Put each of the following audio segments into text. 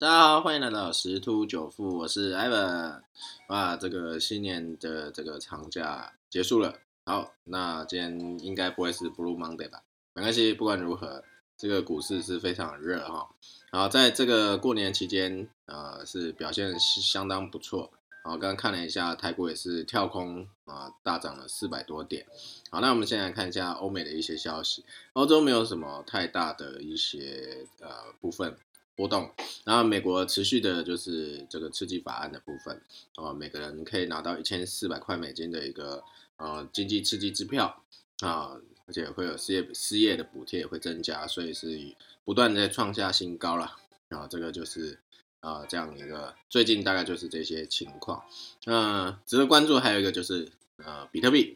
大家好，欢迎来到十突九富，我是 Evan。哇，这个新年的这个长假结束了，好，那今天应该不会是 Blue Monday 吧？没关系，不管如何，这个股市是非常热哈。然后在这个过年期间，呃，是表现相当不错。好，刚刚看了一下，泰国也是跳空啊，大涨了四百多点。好，那我们先来看一下欧美的一些消息，欧洲没有什么太大的一些呃部分。波动，然后美国持续的就是这个刺激法案的部分，啊，每个人可以拿到一千四百块美金的一个呃经济刺激支票啊，而且会有失业失业的补贴也会增加，所以是不断的创下新高了然后，这个就是啊这样一个最近大概就是这些情况，那值得关注还有一个就是呃比特币，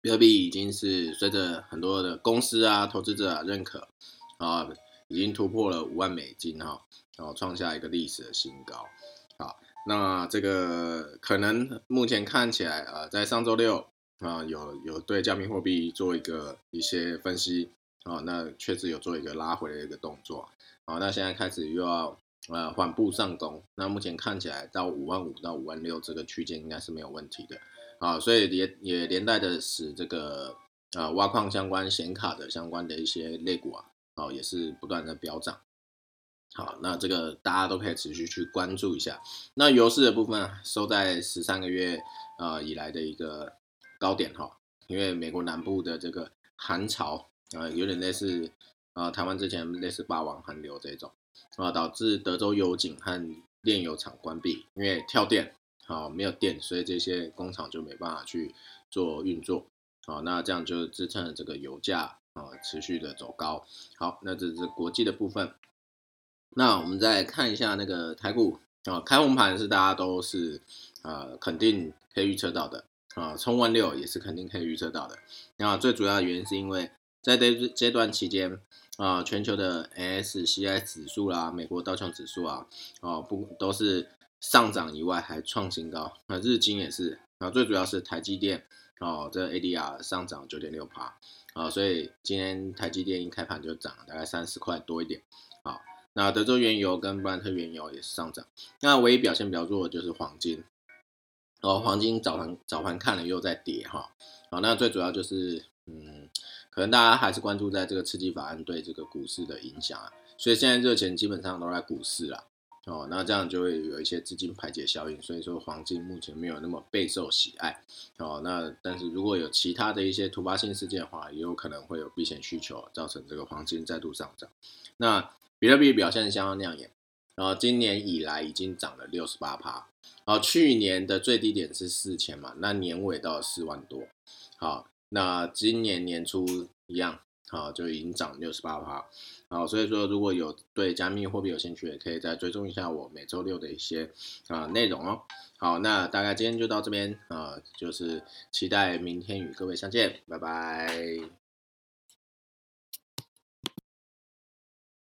比特币已经是随着很多的公司啊投资者啊认可啊。已经突破了五万美金哈，然后创下一个历史的新高。好，那这个可能目前看起来啊，在上周六啊，有有对加密货币做一个一些分析啊，那确实有做一个拉回的一个动作。好，那现在开始又要呃缓步上攻。那目前看起来到五万五到五万六这个区间应该是没有问题的。啊，所以也也连带的使这个啊挖矿相关显卡的相关的一些类股啊。哦，也是不断的飙涨。好，那这个大家都可以持续去关注一下。那油市的部分收在十三个月呃以来的一个高点哈，因为美国南部的这个寒潮啊，有点类似啊台湾之前类似霸王寒流这种啊，导致德州油井和炼油厂关闭，因为跳电好没有电，所以这些工厂就没办法去做运作。好，那这样就支撑了这个油价。啊，持续的走高。好，那这是国际的部分。那我们再看一下那个台股啊，开红盘是大家都是呃肯定可以预测到的啊，冲万六也是肯定可以预测到的。那最主要的原因是因为在这这段期间啊，全球的 SCI 指数啦，美国道琼指数啊，哦不都是上涨以外还创新高。那日经也是啊，最主要是台积电。哦，这 ADR 上涨九点六趴，啊，所以今天台积电一开盘就涨了大概三十块多一点，好，那德州原油跟布兰特原油也是上涨，那唯一表现比较弱的就是黄金，哦，黄金早盘早盘看了又在跌哈，好，那最主要就是，嗯，可能大家还是关注在这个刺激法案对这个股市的影响啊，所以现在热钱基本上都在股市啦。哦，那这样就会有一些资金排解效应，所以说黄金目前没有那么备受喜爱。哦，那但是如果有其他的一些突发性事件的话，也有可能会有避险需求，造成这个黄金再度上涨。那比特币表现相当亮眼，然后今年以来已经涨了六十八趴，哦，去年的最低点是四千嘛，那年尾到四万多。好，那今年年初一样。好，就已经涨六十八趴，好，所以说如果有对加密货币有兴趣，也可以再追踪一下我每周六的一些啊内容哦。好，那大概今天就到这边啊，就是期待明天与各位相见，拜拜。